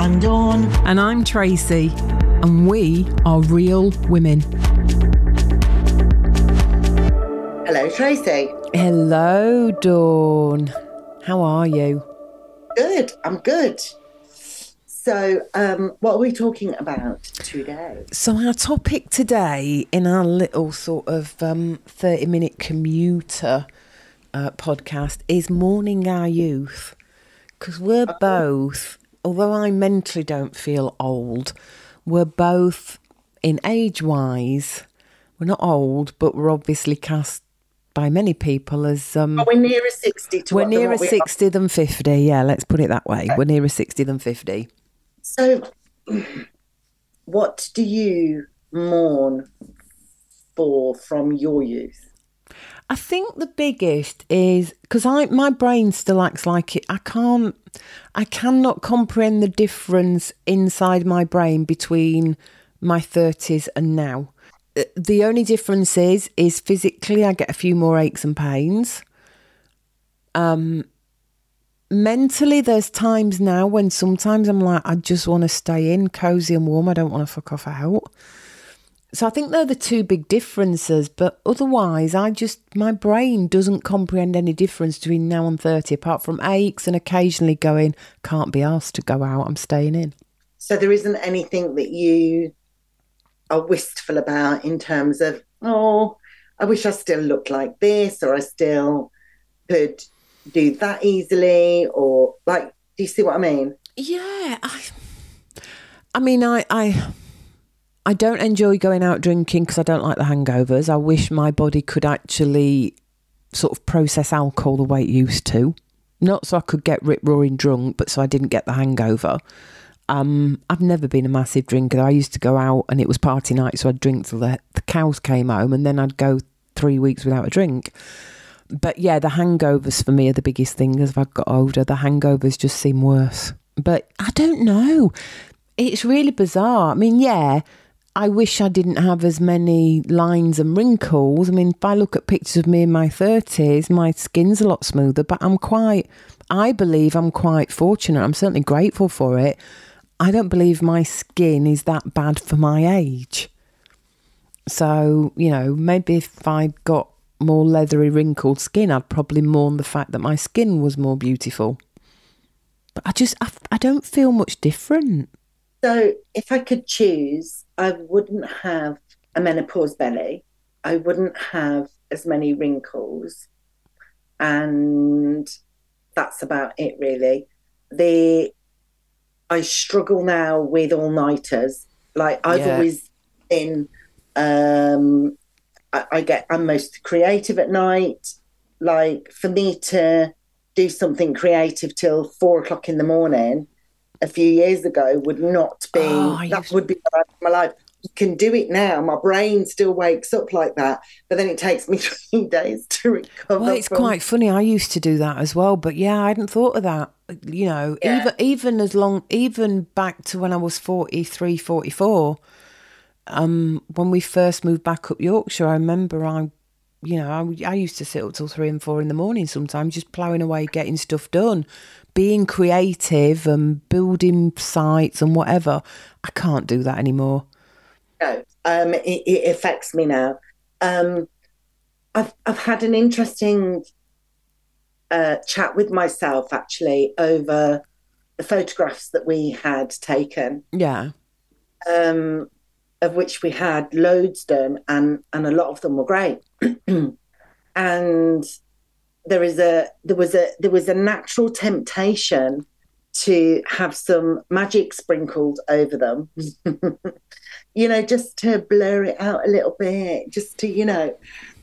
I'm Dawn. And I'm Tracy. And we are real women. Hello, Tracy. Hello, Dawn. How are you? Good. I'm good. So, um, what are we talking about today? So, our topic today in our little sort of um, 30 minute commuter uh, podcast is mourning our youth. Because we're oh. both, although I mentally don't feel old, we're both in age wise, we're not old, but we're obviously cast by many people as um, we're nearer 60 we're nearer 60 than 50 yeah let's put it that way. Okay. we're nearer 60 than 50 so what do you mourn for from your youth I think the biggest is because I my brain still acts like it. I can't, I cannot comprehend the difference inside my brain between my thirties and now. Uh, the only difference is is physically I get a few more aches and pains. Um, mentally, there's times now when sometimes I'm like, I just want to stay in, cozy and warm. I don't want to fuck off out. So I think they're the two big differences, but otherwise, I just, my brain doesn't comprehend any difference between now and 30, apart from aches and occasionally going, can't be asked to go out, I'm staying in. So there isn't anything that you are wistful about in terms of, oh, I wish I still looked like this, or I still could do that easily, or like, do you see what I mean? Yeah. I, I mean, I, I, I don't enjoy going out drinking because I don't like the hangovers. I wish my body could actually sort of process alcohol the way it used to. Not so I could get rip roaring drunk, but so I didn't get the hangover. Um, I've never been a massive drinker. I used to go out and it was party night, so I'd drink till the, the cows came home and then I'd go three weeks without a drink. But yeah, the hangovers for me are the biggest thing as I've got older. The hangovers just seem worse. But I don't know. It's really bizarre. I mean, yeah, I wish I didn't have as many lines and wrinkles. I mean, if I look at pictures of me in my 30s, my skin's a lot smoother, but I'm quite, I believe I'm quite fortunate. I'm certainly grateful for it. I don't believe my skin is that bad for my age. So, you know, maybe if I got more leathery, wrinkled skin, I'd probably mourn the fact that my skin was more beautiful. But I just, I, I don't feel much different. So, if I could choose, I wouldn't have a menopause belly. I wouldn't have as many wrinkles. And that's about it, really. The I struggle now with all nighters. Like I've yeah. always been, um, I, I get I'm most creative at night. Like for me to do something creative till four o'clock in the morning a few years ago would not be oh, that would be my life. You can do it now. My brain still wakes up like that, but then it takes me three days to recover. Well, it's from... quite funny. I used to do that as well, but yeah, I hadn't thought of that. You know, yeah. even even as long, even back to when I was 43, 44, um, when we first moved back up Yorkshire, I remember I you know, I, I, used to sit up till three and four in the morning sometimes, just ploughing away, getting stuff done being creative and building sites and whatever. I can't do that anymore. No, um, it, it, affects me now. Um, I've I've had an interesting uh, chat with myself actually over the photographs that we had taken. Yeah. Um, of which we had loads done, and and a lot of them were great. and there is a there was a there was a natural temptation to have some magic sprinkled over them. You know just to blur it out a little bit just to you know.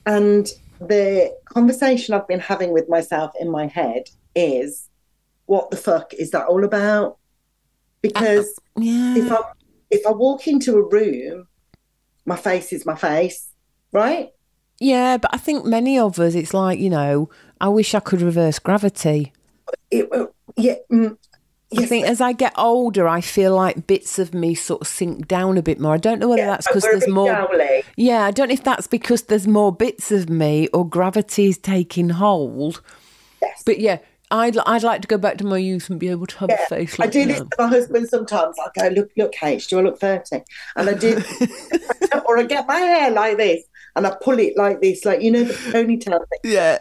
And the conversation i've been having with myself in my head is what the fuck is that all about? Because uh, yeah. if i if i walk into a room my face is my face right yeah but i think many of us it's like you know I wish I could reverse gravity. It, yeah. Mm, yes. I think as I get older, I feel like bits of me sort of sink down a bit more. I don't know whether yeah, that's because there's more. Yeah, I don't know if that's because there's more bits of me or gravity is taking hold. Yes. But yeah, I'd I'd like to go back to my youth and be able to have Yeah, a face like I do that. this to my husband sometimes. I go, look, look, H, do I look 30? And I do, or I get my hair like this and I pull it like this, like, you know, the ponytail thing. Yeah.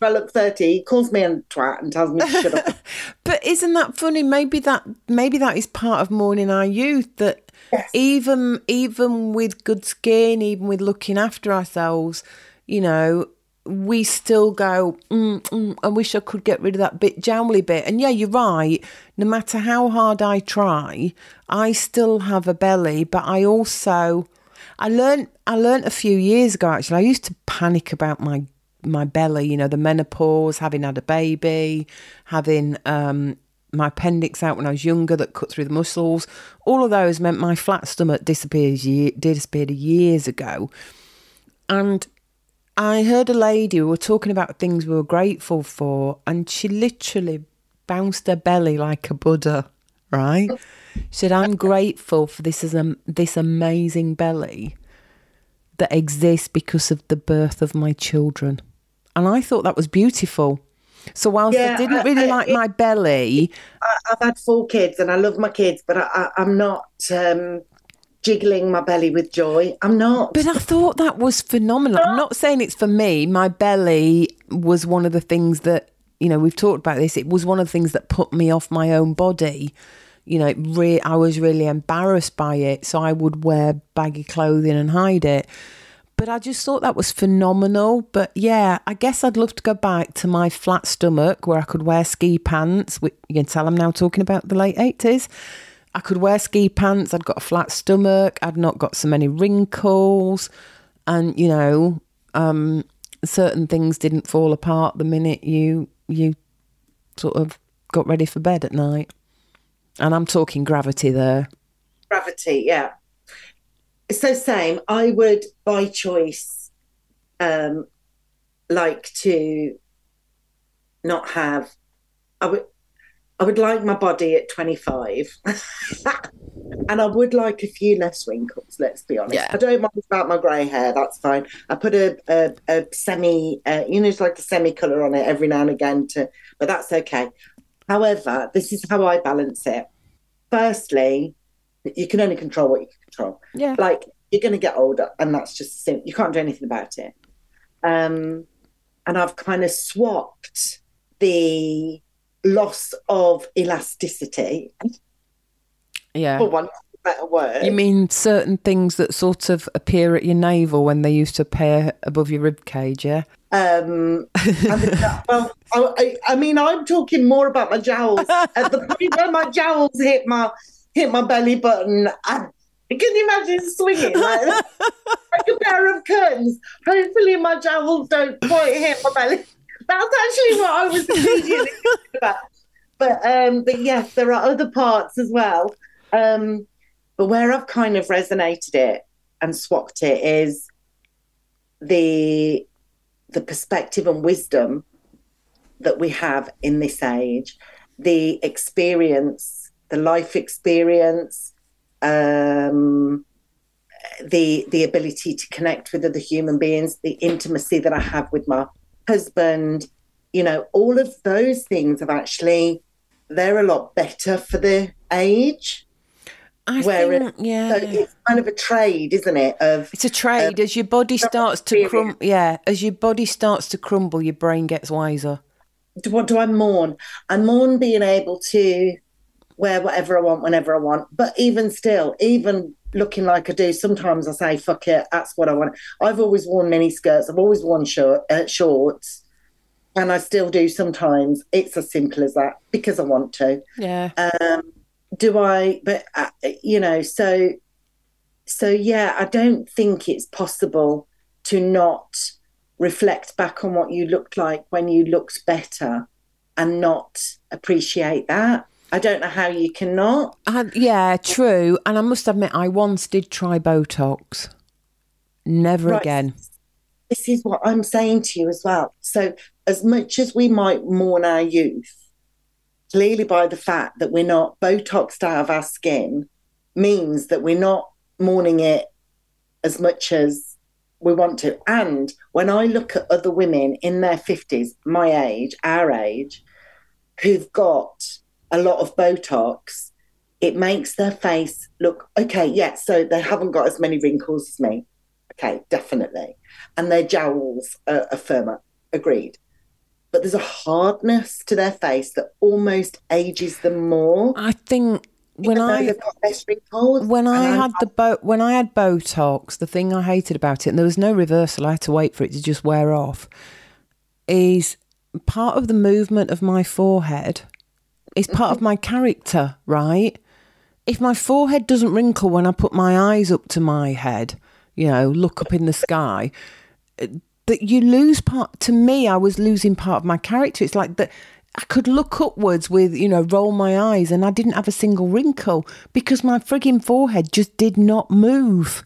If I look 30, he calls me a twat and tells me to shut up. But isn't that funny? Maybe that maybe that is part of mourning our youth. That Yes. even even with good skin, even with looking after ourselves, you know, we still go. Mm, mm, I wish I could get rid of that bit jowly bit. And yeah, you're right. No matter how hard I try, I still have a belly. But I also, I learned I learned a few years ago. Actually, I used to panic about my my belly, you know, the menopause, having had a baby, having um, my appendix out when I was younger that cut through the muscles. All of those meant my flat stomach disappeared, disappeared years ago. And I heard a lady who were talking about things we were grateful for, and she literally bounced her belly like a Buddha, right? She said, I'm grateful for this, as a, this amazing belly that exists because of the birth of my children. And I thought that was beautiful. So whilst I didn't really I- like my belly, I, I've had four kids and I love my kids, but I, I, I'm not um, jiggling my belly with joy. I'm not. but I thought that was phenomenal. I'm not saying it's for me. My belly was one of the things that, you know, we've talked about this. It was one of the things that put me off my own body. You know, re- I was really embarrassed by it. So I would wear baggy clothing and hide it. But I just thought that was phenomenal. But yeah, I guess I'd love to go back to my flat stomach where I could wear ski pants. You can tell I'm now talking about the late 80s. I could wear ski pants. I'd got a flat stomach. I'd not got so many wrinkles. And, you know, um, certain things didn't fall apart the minute you you sort of got ready for bed at night. And I'm talking gravity there. gravity yeah so same i would by choice um like to not have i would i would like my body at 25 and i would like a few less wrinkles let's be honest Yeah. i don't mind about my grey hair that's fine i put a, a, a semi uh, you know it's like a semi color on it every now and again to but that's okay however this is how i balance it firstly you can only control what you can control. Yeah. Like you're going to get older, and that's just sim- you can't do anything about it. Um, and I've kind of swapped the loss of elasticity, Yeah. for a better word. You mean certain things that sort of appear at your navel when they used to appear above your rib cage, yeah? Um, the- well, I, I, I mean, I'm talking more about my jowls. At the point where my jowls hit my hit my belly button, I, can you imagine swinging like, like a pair of curtains? Hopefully, my jowls don't quite hit my belly. That's actually what I was immediately about. But um, but yes, there are other parts as well. Um, but where I've kind of resonated it and swapped it is the the perspective and wisdom that we have in this age, the experience, the life experience, um, the the ability to connect with other human beings, the intimacy that I have with my husband, you know, all of those things have actually they're a lot better for the age. I Where it- think, yeah. So it's kind of a trade, isn't it? Of It's a trade. as your body starts to crumble, yeah, as your body starts to crumble, your brain gets wiser. do, what do I mourn? I mourn being able to wear whatever I want whenever I want. But even still, even looking like I do, sometimes I say, fuck it, that's what I want. I've always worn mini skirts, I've always worn short, uh, shorts, and I still do sometimes. It's as simple as that because I want to. Yeah. Um, do I, but, uh, you know, so, so yeah, I don't think it's possible to not reflect back on what you looked like when you looked better and not appreciate that. I don't know how you cannot. And, yeah, true. And I must admit, I once did try Botox. Never Right. again. This is what I'm saying to you as well. So, as much as we might mourn our youth, clearly by the fact that we're not Botoxed out of our skin means that we're not mourning it as much as we want to. And when I look at other women in their 50s, my age, our age, who've got a lot of Botox, it makes their face look okay. Yeah, so they haven't got as many wrinkles as me. Okay, definitely. And their jowls are, are firmer. Agreed. But there's a hardness to their face that almost ages them more. I think when I they've got less wrinkles. when I And I'm had the bo- when I had Botox, the thing I hated about it, and there was no reversal, I had to wait for it to just wear off, is part of the movement of my forehead is part of my character, right? If my forehead doesn't wrinkle when I put my eyes up to my head, you know, look up in the sky, that you lose part to me i was losing part of my character it's like that i could look upwards with you know roll my eyes and i didn't have a single wrinkle because my frigging forehead just did not move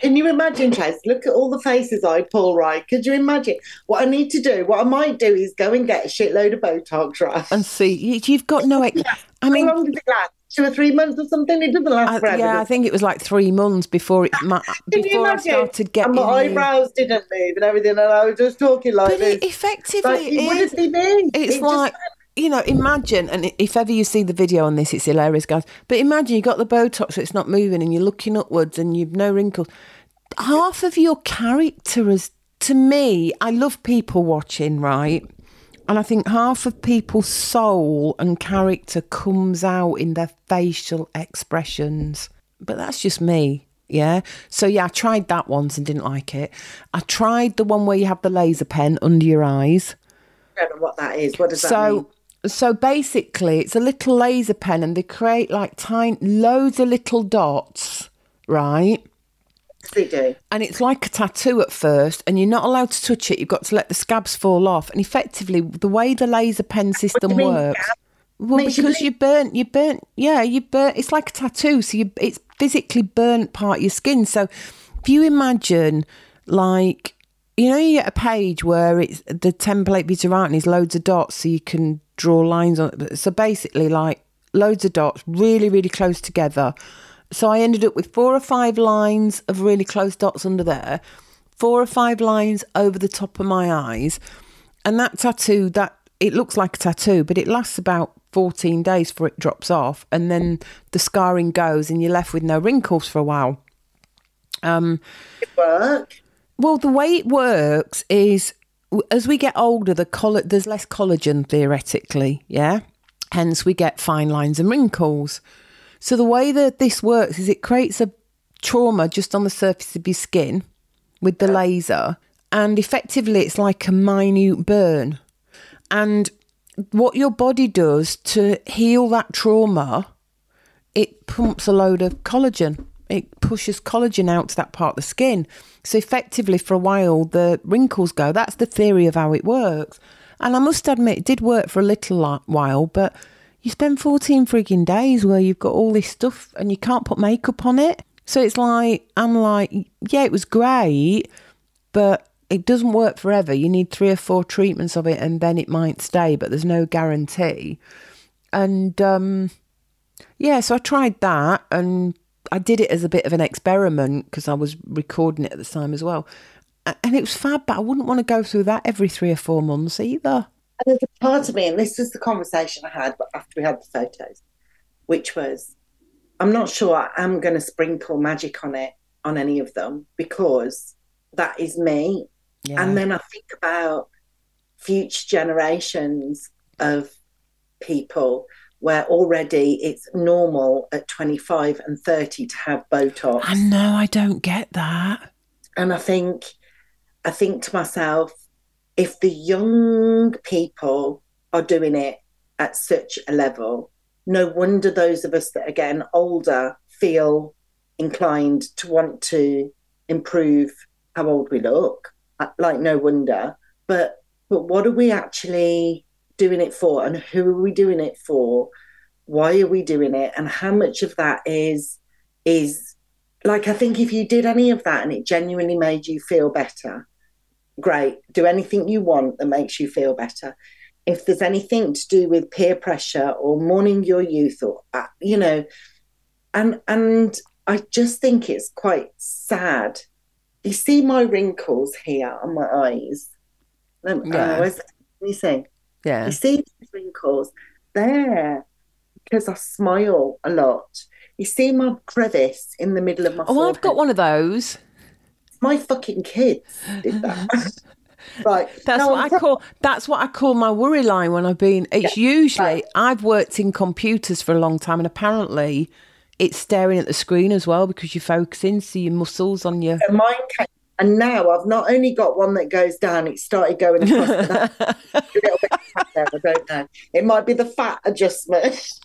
Can you imagine, Chaz? Look at all the faces I pull, right? Could you imagine? What I need to do, what I might do is go and get a shitload of Botox, right? and see you- you've got no ex- i mean How long does it last? Two or three months or something? It doesn't last I, forever. yeah i think it was like three months before it you before i started getting And my eyebrows didn't move and everything, and I was just talking like but this. it effectively like, it it is. be me. It's It just- like you know, imagine, and if ever you see the video on this, it's hilarious, guys. But imagine you got the Botox, so it's not moving, and you're looking upwards, and you've no wrinkles. Half of your character is, to me, I love people watching, right? And I think half of people's soul and character comes out in their facial expressions. But that's just me. Yeah. So yeah, I tried that once and didn't like it. I tried the one where you have the laser pen under your eyes. I don't know what that is. What does that mean? So basically it's a little laser pen and they create like tiny loads of little dots, right? They do. and it's like a tattoo at first, and you're not allowed to touch it. You've got to let the scabs fall off. And effectively, the way the laser pen system mean, works, scab? well, Makes you because you burnt, you burnt, yeah, you burnt. It's like a tattoo, so you it's physically burnt part of your skin. So if you imagine, like, you know, you get a page where it's the template bit around is loads of dots, so you can draw lines on it. So basically, like loads of dots, really, really close together. So I ended up with four or five lines of really close dots under there, four or five lines over the top of my eyes, and that tattoo that it looks like a tattoo, but it lasts about 14 days before it drops off, and then the scarring goes, and you're left with no wrinkles for a while. Um, It work. Well, the way it works is as we get older, the coll- there's less collagen theoretically, yeah. Hence, we get fine lines and wrinkles. So the way that this works is it creates a trauma just on the surface of your skin with the laser, and effectively, it's like a minute burn. And what your body does to heal that trauma it pumps a load of collagen. It pushes collagen out to that part of the skin. So effectively, for a while, the wrinkles go. That's the theory of how it works. And I must admit, it did work for a little while, but you spend 14 frigging days where you've got all this stuff and you can't put makeup on it. So it's like, I'm like, yeah, it was great, but it doesn't work forever. You need three or four treatments of it and then it might stay, but there's no guarantee. And, um, yeah, so I tried that and I did it as a bit of an experiment because I was recording it at the time as well. And it was fab, but I wouldn't want to go through that every three or four months either. And there's a part of me, and this was the conversation I had after we had the photos, which was, I'm not sure I am going to sprinkle magic on it, on any of them, because that is me. Yeah. And then I think about future generations of people where already it's normal at 25 and 30 to have Botox. I know, I don't get that. and I think I think to myself, if the young people are doing it at such a level, no wonder those of us that are getting older feel inclined to want to improve how old we look. Like no wonder. But but what are we actually doing it for and who are we doing it for? Why are we doing it? And how much of that is is like I think if you did any of that and it genuinely made you feel better, great. Do anything you want that makes you feel better. If there's anything to do with peer pressure or mourning your youth or uh, you know, and and I just think it's quite sad. You see my wrinkles here on my eyes. Yeah. where's- let me see. Yeah. You see these wrinkles, they're because I smile a lot. You see my crevice in the middle of my Oh, forehead. I've got one of those. My fucking kids did that. right. That's what I'm I call that's what I call my worry line when I've been it's usually right. I've worked in computers for a long time and apparently it's staring at the screen as well because you're focusing so your muscles on your So mine came, and now I've not only got one that goes down, it started going across the a little bit there, I don't know. It might be the fat adjustment.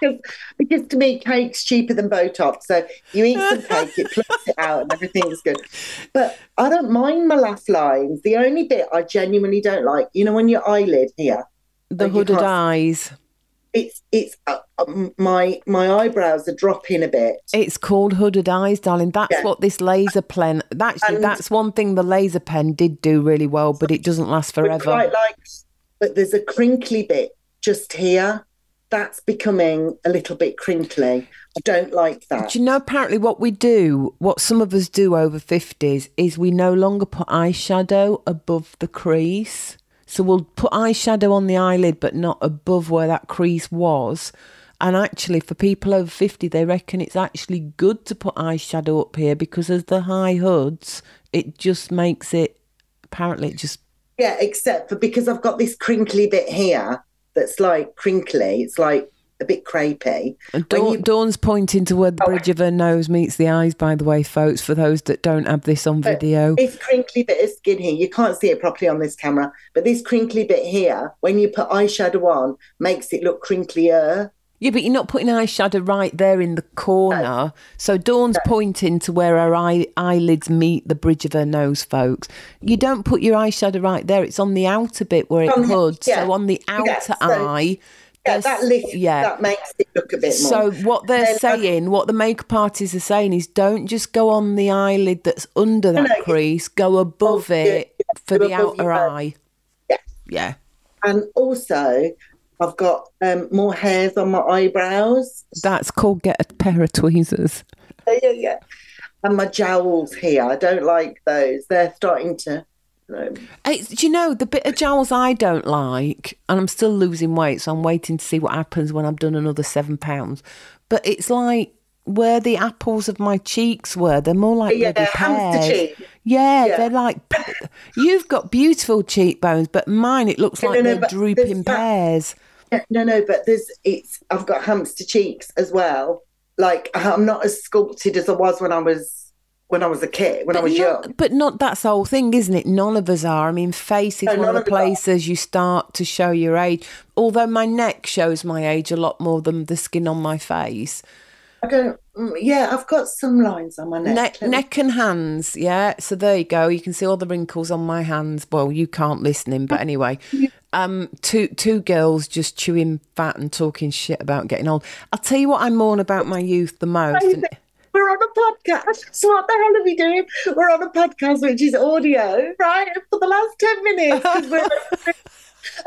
Because, because to me, cake's cheaper than Botox. So you eat some cake, it plucks it out, and everything's good. But I don't mind my laugh lines. The only bit I genuinely don't like, you know, when your eyelid here, the hooded eyes. It's it's uh, um, my my eyebrows are dropping a bit. It's called hooded eyes, darling. That's Yeah. what this laser pen. Actually, And- that's one thing the laser pen did do really well, but it doesn't last forever. quite like, but there's a crinkly bit just here. That's becoming a little bit crinkly. I don't like that. Do you know apparently what we do, what some of us do over 50s, is we no longer put eyeshadow above the crease. So we'll put eyeshadow on the eyelid, but not above where that crease was. And actually, for people over 50, they reckon it's actually good to put eyeshadow up here because as the high hoods, it just makes it, apparently, it just Yeah, except for because I've got this crinkly bit here that's like crinkly. It's like a bit crepey. And Dawn, you- Dawn's pointing to where the oh. bridge of her nose meets the eyes, by the way, folks, for those that don't have this on video. This crinkly bit of skin here, you can't see it properly on this camera, but this crinkly bit here, when you put eyeshadow on, makes it look crinklier. Yeah, but you're not putting eyeshadow right there in the corner. So Dawn's pointing to where her eye, eyelids meet the bridge of her nose, folks. You don't put your eyeshadow right there. It's on the outer bit where it hoods. yeah. So on the outer Yeah, so- eye. Yeah, that lift, yeah. that makes it look a bit more. So what they're Then I- saying, what the makeup artists are saying is don't just go on the eyelid that's under that no, crease, go above Oh, yeah, it yeah, for the outer eye. Yeah. Yeah. And also, I've got um, more hairs on my eyebrows. That's called get a pair of tweezers. Yeah, yeah, yeah. And my jowls here. I don't like those. They're starting to. It's, do you know the bit of jowls I don't like, and I'm still losing weight, so I'm waiting to see what happens when I've done another seven pounds. But it's like where the apples of my cheeks were. They're more like Yeah, bloody pears. Yeah, Yeah. they're like you've got beautiful cheekbones, but mine it looks No, like no, they're drooping pears. no, no, but there's it's. I've got hamster cheeks as well. Like I'm not as sculpted as I was when I was when I was a kid. When I was not- young. But not that's the whole thing, isn't it? None of us are. I mean, face is No, one of the us are. places you start to show your age. Although my neck shows my age a lot more than the skin on my face. I don't. mm, Yeah, I've got some lines on my neck. Neck, neck and hands, yeah. So there you go. You can see all the wrinkles on my hands. Well, you can't listening, but anyway, um, two two girls just chewing fat and talking shit about getting old. I'll tell you what I mourn about my youth the most. We're on a podcast. So what the hell are we doing? We're on a podcast which is audio, right? And for the last 10 minutes, we're,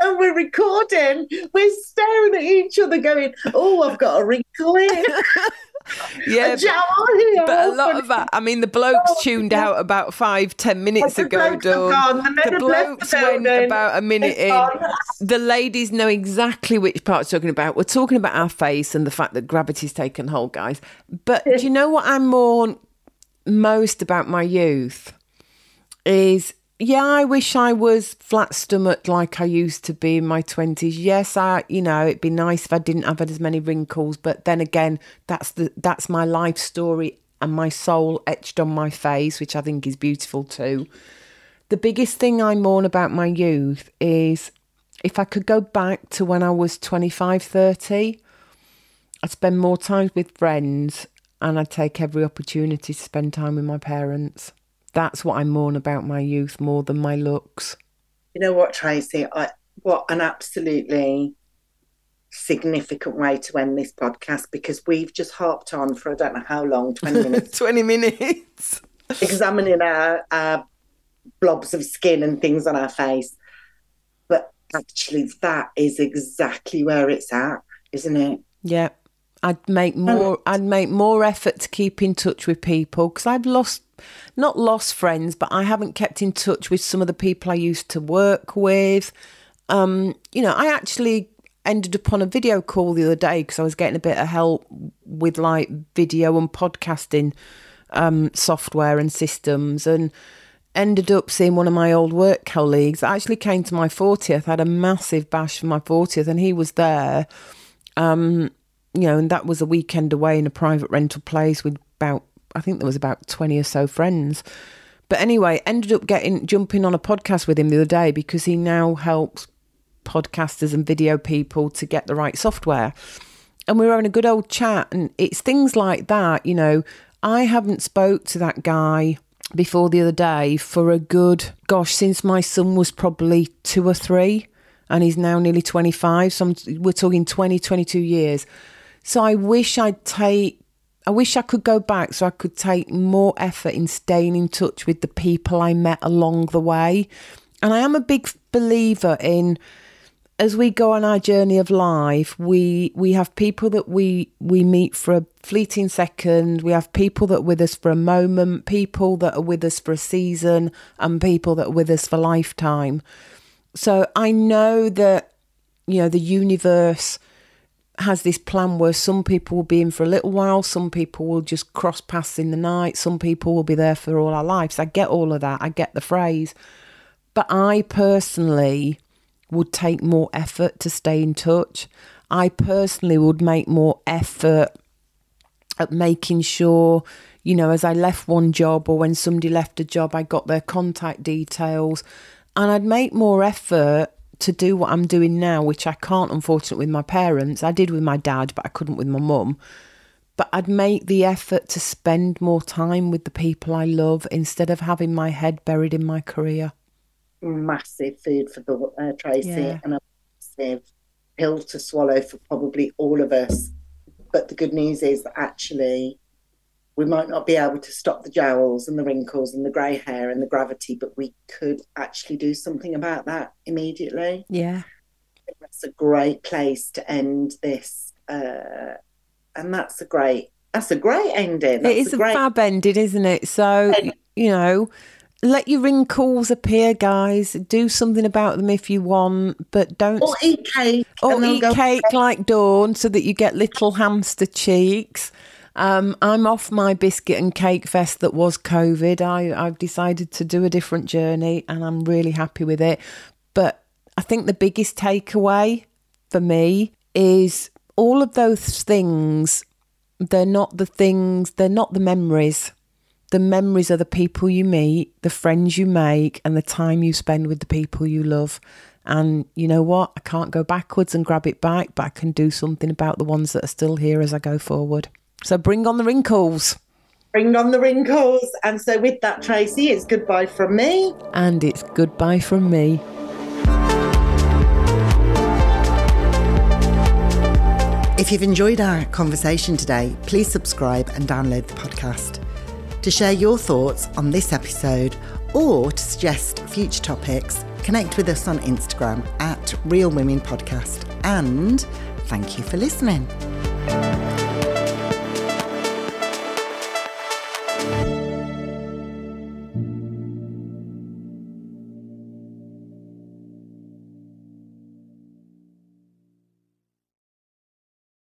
and we're recording, we're staring at each other going, oh, I've got a wrinkle here, yeah, but, but a lot of that. I mean, the blokes tuned out about five, ten minutes The ago. The The blokes went about a minute in. The ladies know exactly which part's talking about. We're talking about our face and the fact that gravity's taken hold, guys. But do you know what I'm more most about my youth is yeah, I wish I was flat stomached like I used to be in my twenties. Yes, I you know, it'd be nice if I didn't have as many wrinkles, but then again, that's the that's my life story and my soul etched on my face, which I think is beautiful too. The biggest thing I mourn about my youth is if I could go back to when I was 25, 30, I'd spend more time with friends and I'd take every opportunity to spend time with my parents. That's what I mourn about my youth more than my looks. You know what, Tracy? I, what an absolutely significant way to end this podcast because we've just harped on for I don't know how long 20 minutes 20 minutes. examining our, our blobs of skin and things on our face. But actually, that is exactly where it's at, isn't it? Yeah. I'd make more I'd make more effort to keep in touch with people because I've lost not lost friends but I haven't kept in touch with some of the people I used to work with. Um, you know, I actually ended up on a video call the other day because I was getting a bit of help with like video and podcasting um, software and systems and ended up seeing one of my old work colleagues. That actually came to my 40th I had a massive bash for my 40th and he was there. Um, you know and that was a weekend away in a private rental place with about I think there was about 20 or so friends but anyway ended up getting jumping on a podcast with him the other day because he now helps podcasters and video people to get the right software. And we were having a good old chat, and it's things like that. You know, I haven't spoke to that guy before the other day for a good gosh since my son was probably two or three and he's now nearly 25 so I'm, we're talking 20 22 years so i wish i'd take i wish i could go back so i could take more effort in staying in touch with the people i met along the way and i am a big believer in as we go on our journey of life, we we have people that we we meet for a fleeting second. We have people that are with us for a moment, people that are with us for a season, and people that are with us for lifetime. So I know that you know the universe has this plan where some people will be in for a little while, some people will just cross paths in the night, some people will be there for all our lives. I get all of that. I get the phrase. But I personally would take more effort to stay in touch. I personally would make more effort at making sure, you know, as I left one job or when somebody left a job, I got their contact details. And I'd make more effort to do what I'm doing now, which I can't, unfortunately, with my parents. I did with my dad, but I couldn't with my mum. But I'd make the effort to spend more time with the people I love instead of having my head buried in my career massive food for thought there, Tracy, yeah. and a massive pill to swallow for probably all of us. But the good news is that actually we might not be able to stop the jowls and the wrinkles and the grey hair and the gravity, but we could actually do something about that immediately. Yeah. That's a great place to end this. Uh, and that's a great that's a great ending. That's it is a, great... a fab ending, isn't it? So, you know, let your wrinkles appear, guys. Do something about them if you want, but don't. Or eat cake. Or eat cake like Dawn so that you get little hamster cheeks. Um, I'm off my biscuit and cake fest that was COVID. I, I've decided to do a different journey and I'm really happy with it. But I think the biggest takeaway for me is all of those things, they're not the things, they're not the memories the memories are the people you meet, the friends you make, and the time you spend with the people you love. And you know what? I can't go backwards and grab it back, but I can do something about the ones that are still here as I go forward. So bring on the wrinkles. Bring on the wrinkles. And so, with that, Tracy, it's goodbye from me. And it's goodbye from me. If you've enjoyed our conversation today, please subscribe and download the podcast. To share your thoughts on this episode or to suggest future topics, connect with us on Instagram at Real Women Podcast. And thank you for listening.